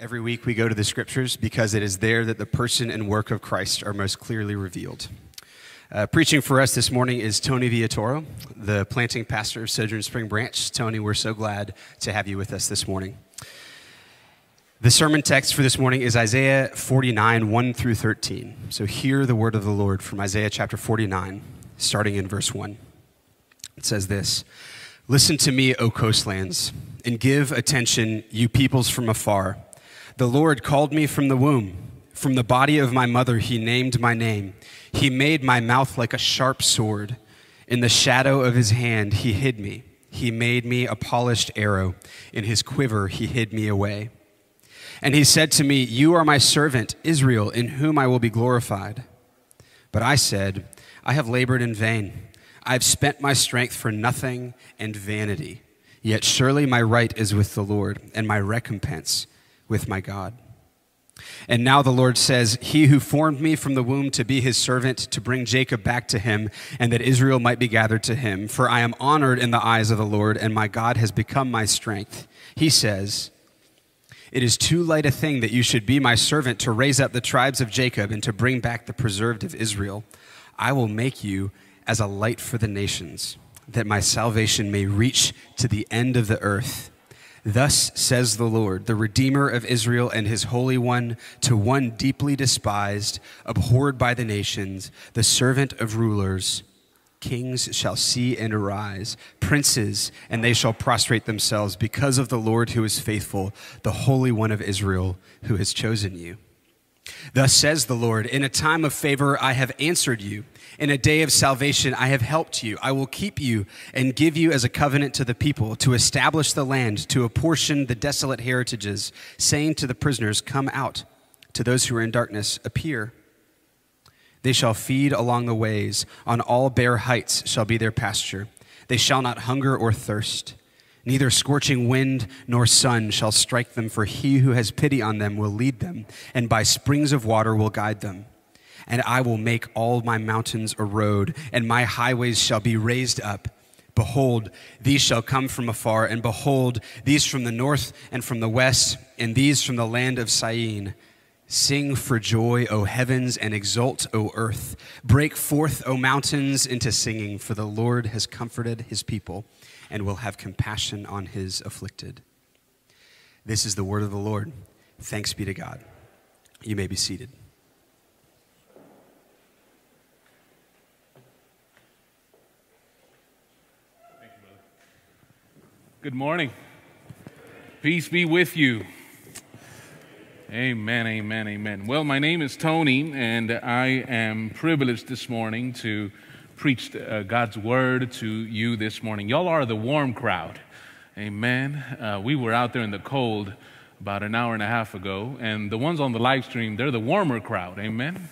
Every week we go to the scriptures because it is there that the person and work of Christ are most clearly revealed. Uh, preaching for us this morning is Tony Viatoro, the planting pastor of Sojourn Spring Branch. Tony, we're so glad to have you with us this morning. The sermon text for this morning is Isaiah 49, 1 through 13. So hear the word of the Lord from Isaiah chapter 49, starting in verse 1. It says this Listen to me, O coastlands, and give attention, you peoples from afar. The Lord called me from the womb. From the body of my mother, he named my name. He made my mouth like a sharp sword. In the shadow of his hand, he hid me. He made me a polished arrow. In his quiver, he hid me away. And he said to me, You are my servant, Israel, in whom I will be glorified. But I said, I have labored in vain. I have spent my strength for nothing and vanity. Yet surely my right is with the Lord, and my recompense with my God. And now the Lord says, He who formed me from the womb to be his servant, to bring Jacob back to him, and that Israel might be gathered to him. For I am honored in the eyes of the Lord, and my God has become my strength. He says, It is too light a thing that you should be my servant to raise up the tribes of Jacob and to bring back the preserved of Israel. I will make you as a light for the nations, that my salvation may reach to the end of the earth. Thus says the Lord, the Redeemer of Israel and his Holy One, to one deeply despised, abhorred by the nations, the servant of rulers. Kings shall see and arise, princes, and they shall prostrate themselves because of the Lord who is faithful, the Holy One of Israel who has chosen you. Thus says the Lord, in a time of favor I have answered you. In a day of salvation, I have helped you. I will keep you and give you as a covenant to the people, to establish the land, to apportion the desolate heritages, saying to the prisoners, Come out. To those who are in darkness, appear. They shall feed along the ways. On all bare heights shall be their pasture. They shall not hunger or thirst. Neither scorching wind nor sun shall strike them, for he who has pity on them will lead them, and by springs of water will guide them and I will make all my mountains a road, and my highways shall be raised up. Behold, these shall come from afar, and behold, these from the north and from the west, and these from the land of Syene. Sing for joy, O heavens, and exult, O earth. Break forth, O mountains, into singing, for the Lord has comforted his people and will have compassion on his afflicted. This is the word of the Lord. Thanks be to God. You may be seated. Good morning. Peace be with you. Amen, amen, amen. Well, my name is Tony, and I am privileged this morning to preach uh, God's word to you this morning. Y'all are the warm crowd. Amen. Uh, we were out there in the cold about an hour and a half ago, and the ones on the live stream, they're the warmer crowd. Amen.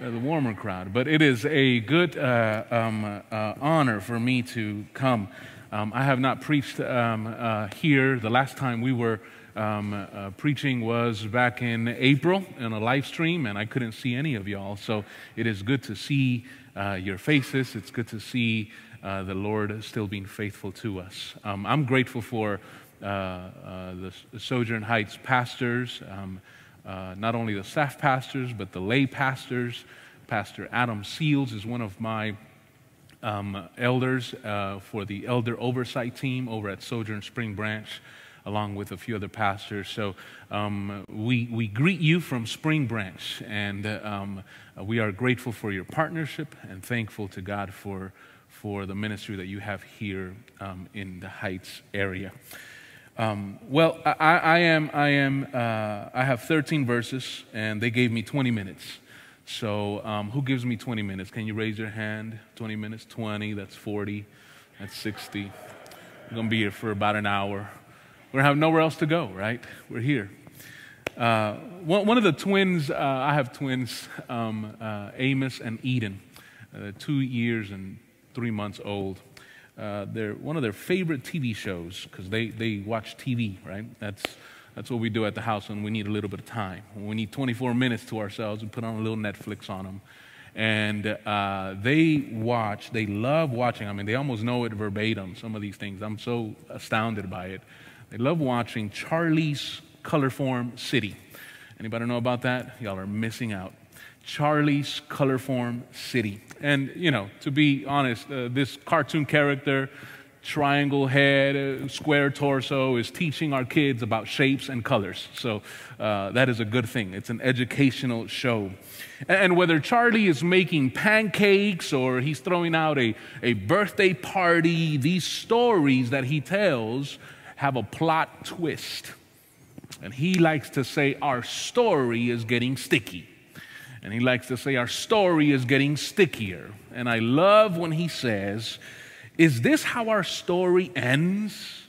The warmer crowd. But it is a good uh, um, uh, honor for me to come um, I have not preached um, uh, here. The last time we were um, uh, preaching was back in April in a live stream, and I couldn't see any of y'all. So it is good to see uh, your faces. It's good to see uh, the Lord still being faithful to us. Um, I'm grateful for uh, uh, the Sojourn Heights pastors, um, not only the staff pastors, but the lay pastors. Pastor Adam Seals is one of my um, elders uh, for the elder oversight team over at Sojourn Spring Branch, along with a few other pastors. So um, we, we greet you from Spring Branch, and uh, um, we are grateful for your partnership and thankful to God for, for the ministry that you have here um, in the Heights area. Um, well, I, I, am, I, am, uh, I have 13 verses, and they gave me 20 minutes. So, um, who gives me 20 minutes? Can you raise your hand? 20 minutes? 20, that's 40, that's 60. We're going to be here for about an hour. Going have nowhere else to go, right? We're here. Uh, one, one, of the twins, uh, I have twins, um, uh, Amos and Eden, uh, two years and three months old. Uh, they're one of their favorite TV shows because they, they watch TV, right? That's that's what we do at the house when we need a little bit of time. When we need 24 minutes to ourselves, we put on a little Netflix on them. And uh, they watch, they love watching. I mean, they almost know it verbatim, some of these things. I'm so astounded by it. They love watching Charlie's Colorforms City. Anybody know about that? Y'all are missing out. Charlie's Colorforms City. And, you know, to be honest, uh, this cartoon character, triangle head, uh, square torso, is teaching our kids about shapes and colors. So uh, that is a good thing. It's an educational show. And whether Charlie is making pancakes or he's throwing out a, a birthday party, these stories that he tells have a plot twist. And he likes to say, Our story is getting sticky. And he likes to say, Our story is getting stickier. And I love when he says, Is this how our story ends?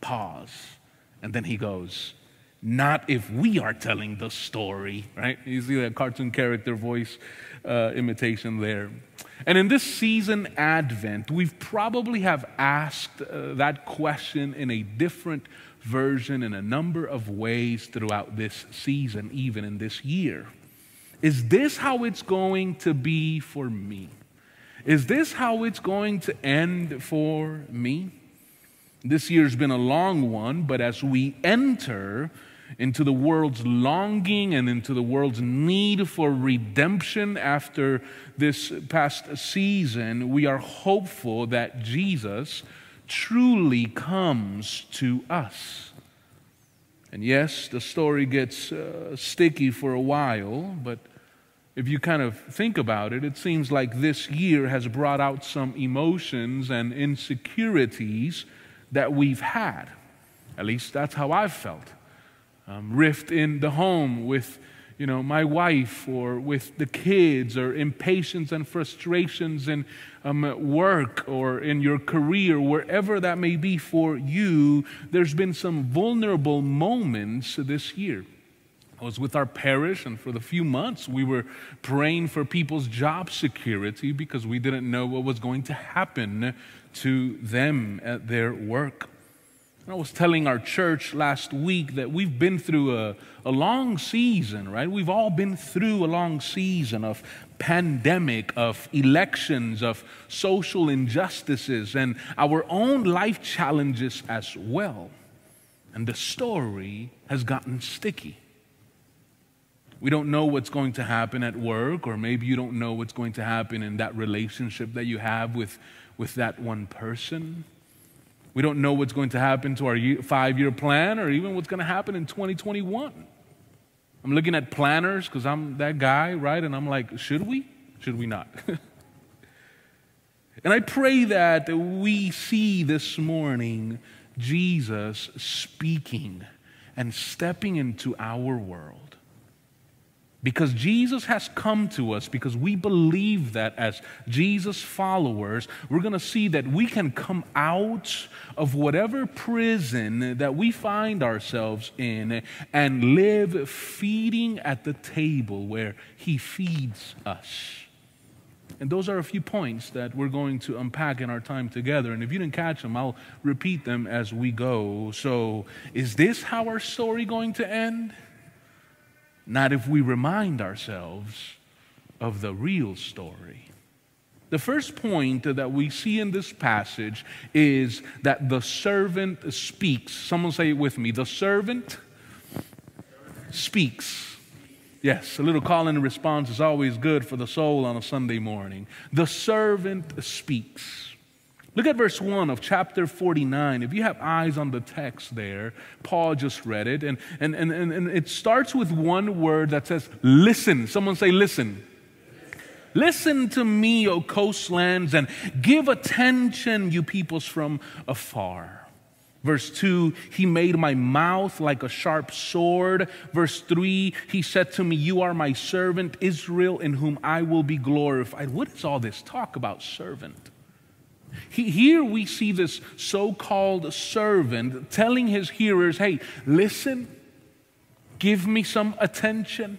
Pause. And then he goes, Not if we are telling the story, right? You see that cartoon character voice uh, imitation there. And in this season, Advent, we've probably have asked uh, that question in a different version in a number of ways throughout this season, even in this year. Is this how it's going to be for me? Is this how it's going to end for me? This year's been a long one, but as we enter into the world's longing and into the world's need for redemption after this past season, we are hopeful that Jesus truly comes to us. And yes, the story gets uh, sticky for a while, but if you kind of think about it, it seems like this year has brought out some emotions and insecurities that we've had. At least that's how I've felt. Um, rift in the home with you know, my wife or with the kids or impatience and frustrations in um, work or in your career, wherever that may be for you, there's been some vulnerable moments this year. I was with our parish, and for the few months, we were praying for people's job security because we didn't know what was going to happen to them at their work. I was telling our church last week that we've been through a, a long season, right? We've all been through a long season of pandemic, of elections, of social injustices, and our own life challenges as well. And the story has gotten sticky. We don't know what's going to happen at work, or maybe you don't know what's going to happen in that relationship that you have with, with that one person. We don't know what's going to happen to our five year plan or even what's going to happen in 2021. I'm looking at planners because I'm that guy, right? And I'm like, should we? Should we not? and I pray that we see this morning Jesus speaking and stepping into our world because Jesus has come to us, because we believe that as Jesus followers, we're going to see that we can come out of whatever prison that we find ourselves in and live feeding at the table where He feeds us. And those are a few points that we're going to unpack in our time together. And if you didn't catch them, I'll repeat them as we go. So, is this how our story going to end? Not if we remind ourselves of the real story. The first point that we see in this passage is that the servant speaks. Someone say it with me. The servant speaks. Yes, a little call and response is always good for the soul on a Sunday morning. The servant speaks. Look at verse 1 of chapter 49. If you have eyes on the text there, Paul just read it, and, and, and, and it starts with one word that says, Listen. Someone say, Listen. Listen to me, O coastlands, and give attention, you peoples from afar. Verse 2, he made my mouth like a sharp sword. Verse 3, he said to me, You are my servant, Israel, in whom I will be glorified. What is all this talk about servant? Here we see this so called servant telling his hearers, hey, listen, give me some attention.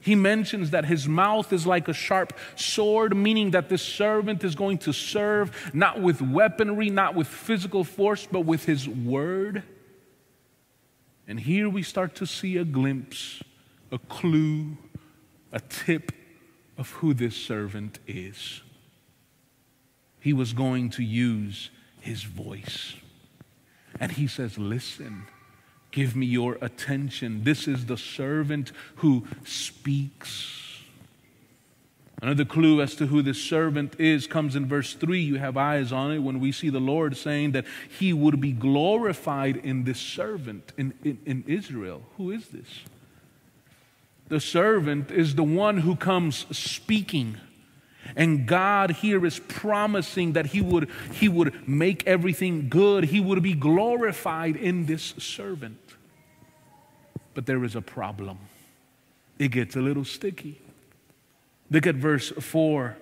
He mentions that his mouth is like a sharp sword, meaning that this servant is going to serve not with weaponry, not with physical force, but with his word. And here we start to see a glimpse, a clue, a tip of who this servant is he was going to use his voice. And he says, Listen, Give me your attention. This is the servant who speaks. Another clue as to who this servant is comes in verse 3. You have eyes on it when we see the Lord saying that he would be glorified in this servant in, in, in Israel. Who is this? The servant is the one who comes speaking. And God here is promising that he would, he would make everything good. He would be glorified in this servant. But there is a problem. It gets a little sticky. Look at verse 4.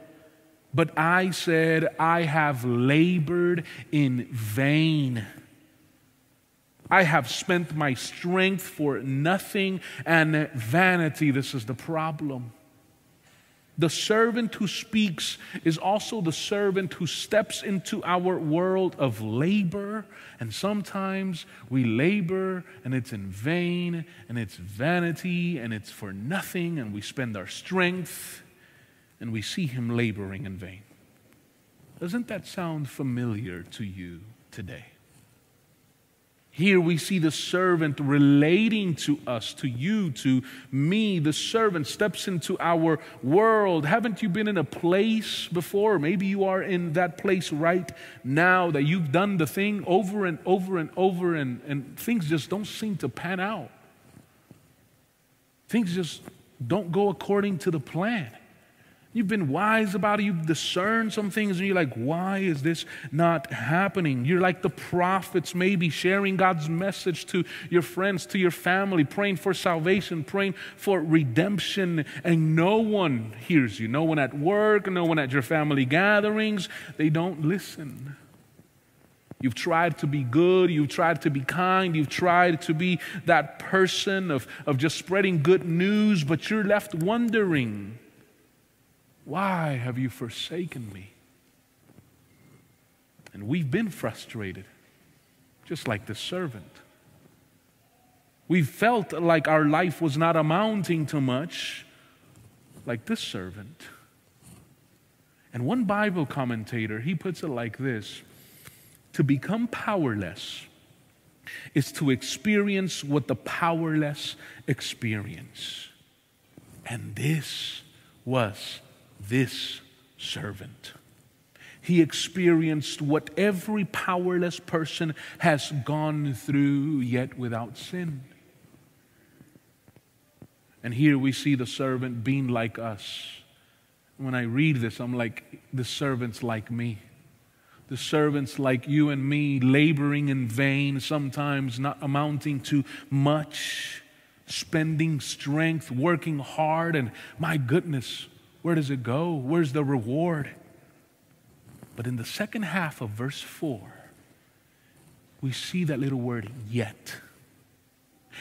But I said, I have labored in vain. I have spent my strength for nothing and vanity. This is the problem. The servant who speaks is also the servant who steps into our world of labor. And sometimes we labor and it's in vain and it's vanity and it's for nothing and we spend our strength and we see him laboring in vain. Doesn't that sound familiar to you today? Here we see the servant relating to us, to you, to me. The servant steps into our world. Haven't you been in a place before? Maybe you are in that place right now that you've done the thing over and over and over, and, and things just don't seem to pan out. Things just don't go according to the plan. You've been wise about it. You've discerned some things, and you're like, why is this not happening? You're like the prophets, maybe sharing God's message to your friends, to your family, praying for salvation, praying for redemption, and no one hears you. No one at work, no one at your family gatherings. They don't listen. You've tried to be good. You've tried to be kind. You've tried to be that person of, of just spreading good news, but you're left wondering why have you forsaken me? And we've been frustrated, just like the servant. We felt like our life was not amounting to much, like this servant. And one Bible commentator, he puts it like this To become powerless is to experience what the powerless experience. And this was this servant. He experienced what every powerless person has gone through, yet without sin. And here we see the servant being like us. When I read this, I'm like, the servant's like me. The servants like you and me, laboring in vain, sometimes not amounting to much, spending strength, working hard, and my goodness, where does it go? Where's the reward? But in the second half of verse 4, we see that little word, yet.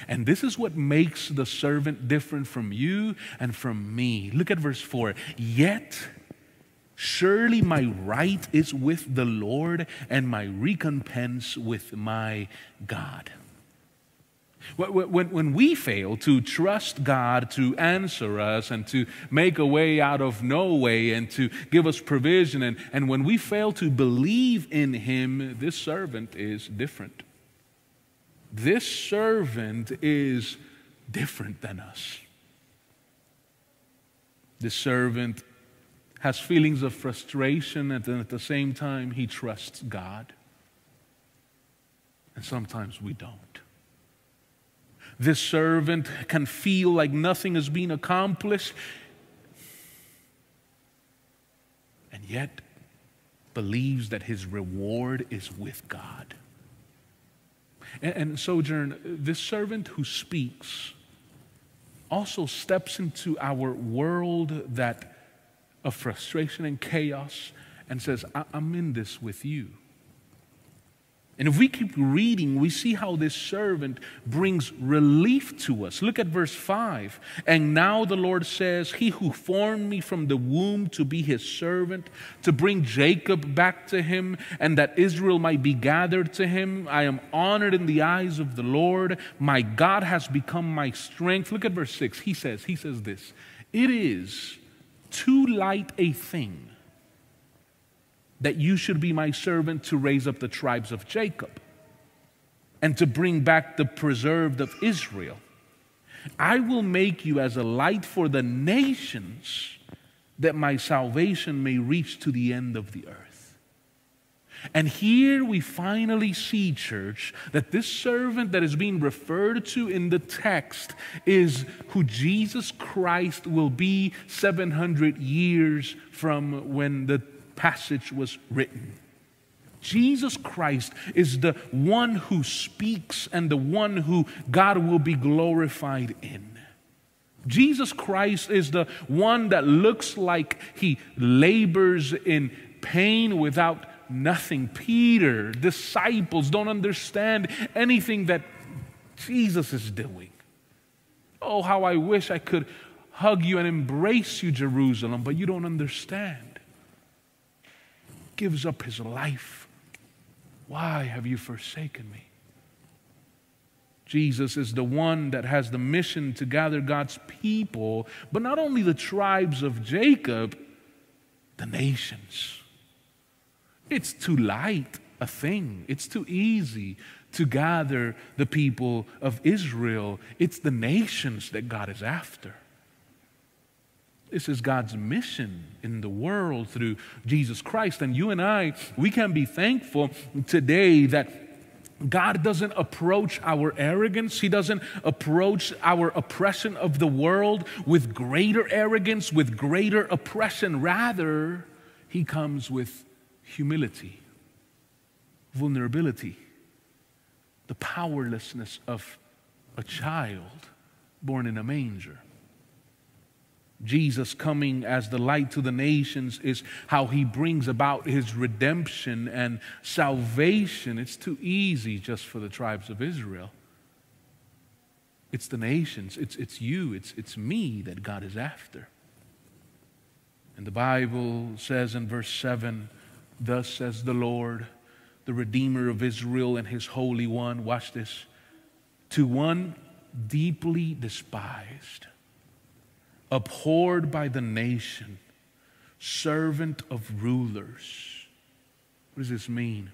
And this is what makes the servant different from you and from me. Look at verse 4. Yet, surely my right is with the Lord, and my recompense with my God. When, when we fail to trust God to answer us and to make a way out of no way and to give us provision, and, and when we fail to believe in Him, this servant is different. This servant is different than us. This servant has feelings of frustration, and at the same time, he trusts God. And sometimes we don't. This servant can feel like nothing is being accomplished, and yet believes that his reward is with God. And, and Sojourn, this servant who speaks also steps into our world that of frustration and chaos and says, I'm in this with you. And if we keep reading, we see how this servant brings relief to us. Look at verse 5. And now the Lord says, He who formed me from the womb to be his servant, to bring Jacob back to him, and that Israel might be gathered to him, I am honored in the eyes of the Lord. My God has become my strength. Look at verse 6. He says, He says this It is too light a thing that you should be my servant to raise up the tribes of Jacob. and to bring back the preserved of Israel. I will make you as a light for the nations, that my salvation may reach to the end of the earth. And here we finally see, church, that this servant that is being referred to in the text is who Jesus Christ will be 700 years from when the passage was written. Jesus Christ is the one who speaks and the one who God will be glorified in. Jesus Christ is the one that looks like he labors in pain without nothing. Peter, disciples don't understand anything that Jesus is doing. Oh, how I wish I could hug you and embrace you, Jerusalem, but you don't understand. Gives up his life why have you forsaken me? Jesus is the one that has the mission to gather God's people, but not only the tribes of Jacob, the nations. It's too light a thing, it's too easy to gather the people of Israel. It's the nations that God is after. This is God's mission in the world through Jesus Christ. And you and I, we can be thankful today that God doesn't approach our arrogance. He doesn't approach our oppression of the world with greater arrogance, with greater oppression. Rather, He comes with humility, vulnerability, the powerlessness of a child born in a manger. Jesus coming as the light to the nations is how he brings about his redemption and salvation. It's too easy just for the tribes of Israel. It's the nations, it's, it's you, it's, it's me that God is after. And the Bible says in verse 7 Thus says the Lord, the Redeemer of Israel and his Holy One, watch this, to one deeply despised abhorred by the nation, servant of rulers. What does this mean?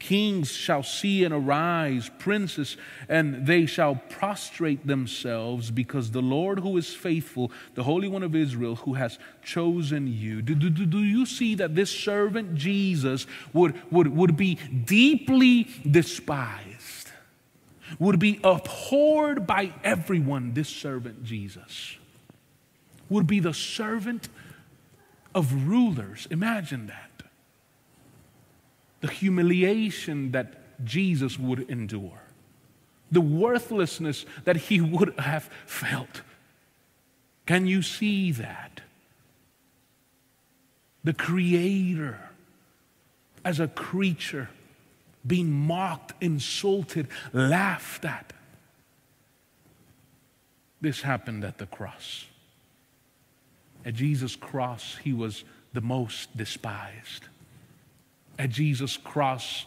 Kings shall see and arise, princes, and they shall prostrate themselves because the Lord who is faithful, the Holy One of Israel, who has chosen you. Do, do, do you see that this servant Jesus would, would, would be deeply despised, would be abhorred by everyone, this servant Jesus? Would be the servant of rulers. Imagine that. The humiliation that Jesus would endure, the worthlessness that he would have felt. Can you see that? The Creator as a creature being mocked, insulted, laughed at. This happened at the cross. At Jesus' cross, he was the most despised. At Jesus' cross,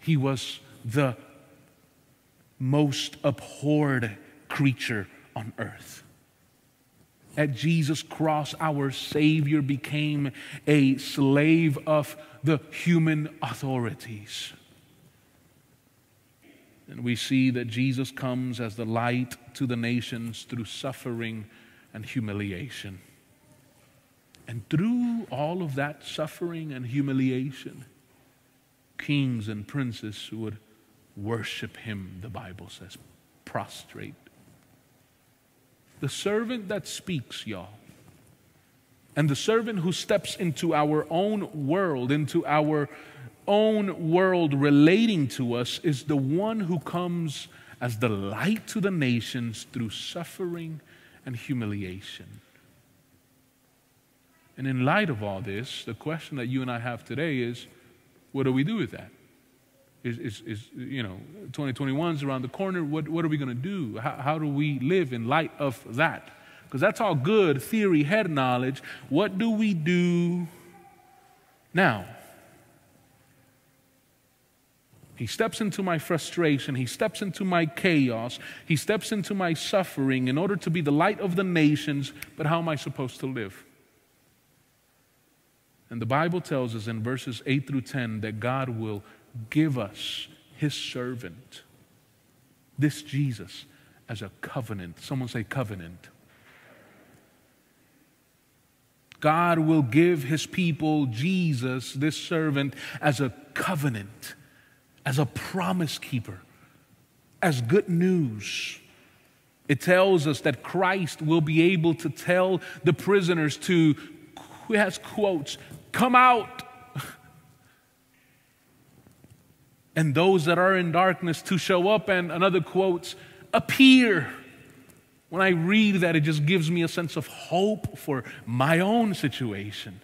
he was the most abhorred creature on earth. At Jesus' cross, our Savior became a slave of the human authorities. And we see that Jesus comes as the light to the nations through suffering and humiliation. And through all of that suffering and humiliation, kings and princes would worship him, the Bible says, prostrate. The servant that speaks, y'all, and the servant who steps into our own world, into our own world relating to us, is the one who comes as the light to the nations through suffering and humiliation. And in light of all this, the question that you and I have today is what do we do with that? Is, is, is you know, 2021 is around the corner. What, what are we going to do? How, how do we live in light of that? Because that's all good theory, head knowledge. What do we do now? He steps into my frustration. He steps into my chaos. He steps into my suffering in order to be the light of the nations. But how am I supposed to live? And the Bible tells us in verses 8 through 10 that God will give us his servant. This Jesus as a covenant. Someone say covenant. God will give his people Jesus, this servant, as a covenant, as a promise keeper, as good news. It tells us that Christ will be able to tell the prisoners to, who has quotes, come out. And those that are in darkness to show up, and another quotes, appear. When I read that, it just gives me a sense of hope for my own situation.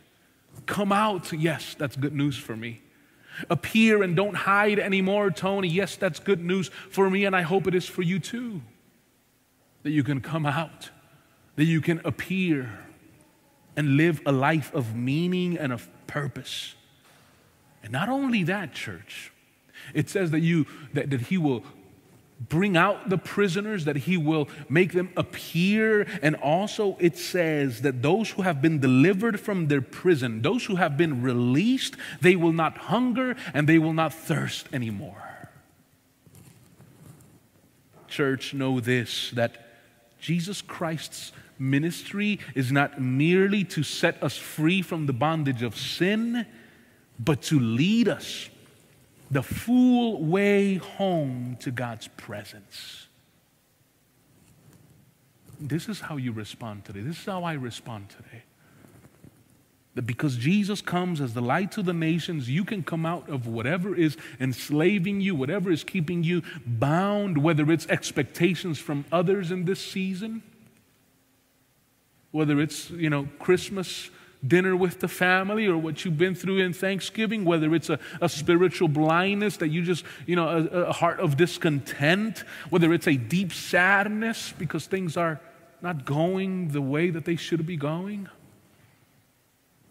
Come out, yes, that's good news for me. Appear and don't hide anymore, Tony. Yes, that's good news for me, and I hope it is for you too. That you can come out, that you can appear and live a life of meaning and of purpose. And not only that, church, it says that you that, that he will bring out the prisoners, that he will make them appear. And also, it says that those who have been delivered from their prison, those who have been released, they will not hunger and they will not thirst anymore. Church, know this that Jesus Christ's ministry is not merely to set us free from the bondage of sin, but to lead us the full way home to God's presence. This is how you respond today. This is how I respond today. That because Jesus comes as the light to the nations, you can come out of whatever is enslaving you, whatever is keeping you bound, whether it's expectations from others in this season, whether it's, you know, Christmas dinner with the family or what you've been through in Thanksgiving, whether it's a, a spiritual blindness that you just, you know, a, a heart of discontent, whether it's a deep sadness because things are not going the way that they should be going,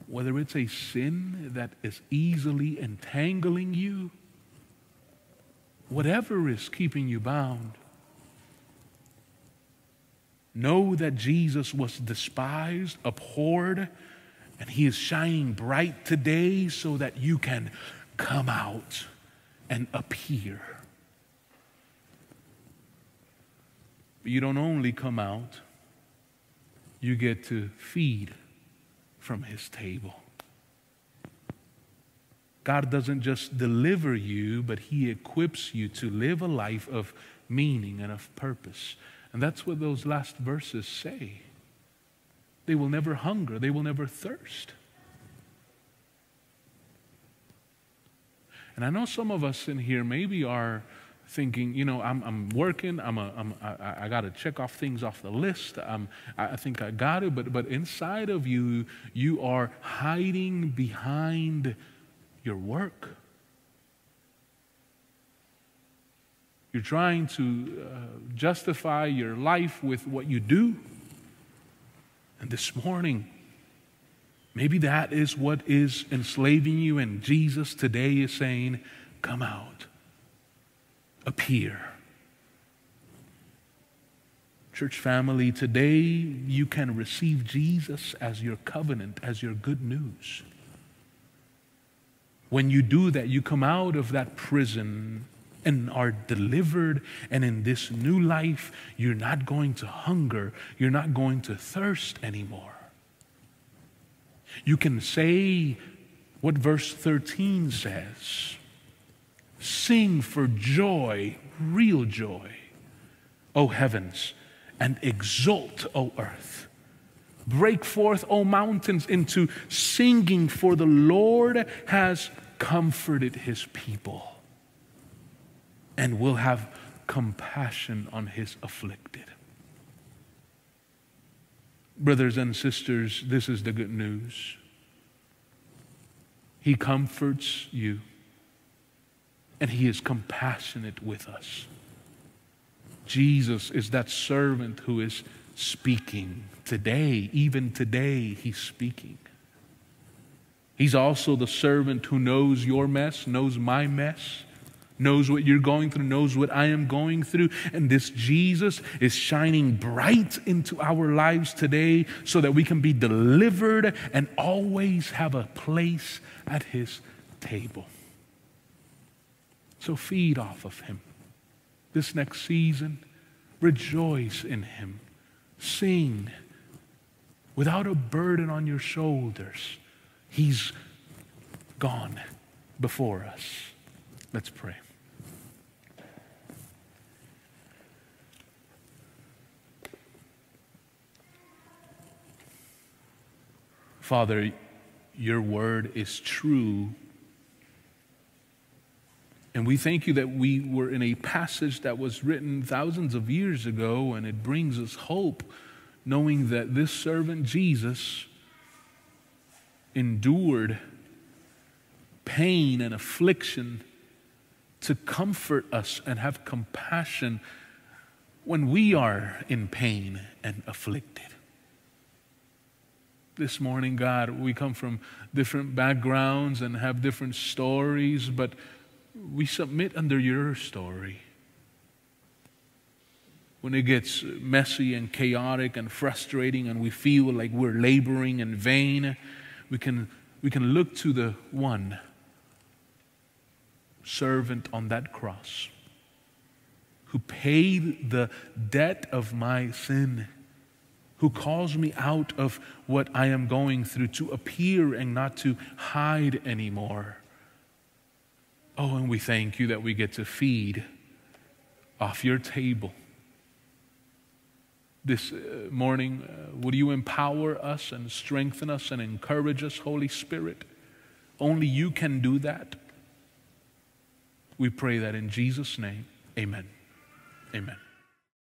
whether it's a sin that is easily entangling you, whatever is keeping you bound. Know that Jesus was despised, abhorred, and He is shining bright today so that you can come out and appear. But you don't only come out, you get to feed from His table. God doesn't just deliver you, but He equips you to live a life of meaning and of purpose. And that's what those last verses say. They will never hunger, they will never thirst. And I know some of us in here maybe are thinking, you know, I'm, I'm working, I'm a, I'm, I, I got to check off things off the list. I'm, I think I got it, but, but inside of you, you are hiding behind your work. You're trying to uh, justify your life with what you do. And this morning, maybe that is what is enslaving you, and Jesus today is saying, Come out, appear. Church family, today you can receive Jesus as your covenant, as your good news. When you do that, you come out of that prison and are delivered. And in this new life, you're not going to hunger, you're not going to thirst anymore. You can say what verse 13 says Sing for joy, real joy, O heavens, and exult, O earth. Break forth, O mountains, into singing, for the Lord has comforted his people and will have compassion on his afflicted. Brothers and sisters, this is the good news. He comforts you, and he is compassionate with us. Jesus is that servant who is speaking today. Even today, he's speaking. He's also the servant who knows your mess, knows my mess knows what you're going through, knows what I am going through. And this Jesus is shining bright into our lives today so that we can be delivered and always have a place at his table. So feed off of him. This next season, rejoice in him. Sing without a burden on your shoulders. He's gone before us. Let's pray. Father, your word is true. And we thank you that we were in a passage that was written thousands of years ago, and it brings us hope knowing that this servant Jesus endured pain and affliction to comfort us and have compassion when we are in pain and afflicted this morning, God. We come from different backgrounds and have different stories, but we submit under your story. When it gets messy and chaotic and frustrating and we feel like we're laboring in vain, we can, we can look to the one servant on that cross who paid the debt of my sin who calls me out of what I am going through to appear and not to hide anymore. Oh, and we thank you that we get to feed off your table. This uh, morning, uh, would you empower us and strengthen us and encourage us, Holy Spirit? Only you can do that. We pray that in Jesus' name. Amen. Amen.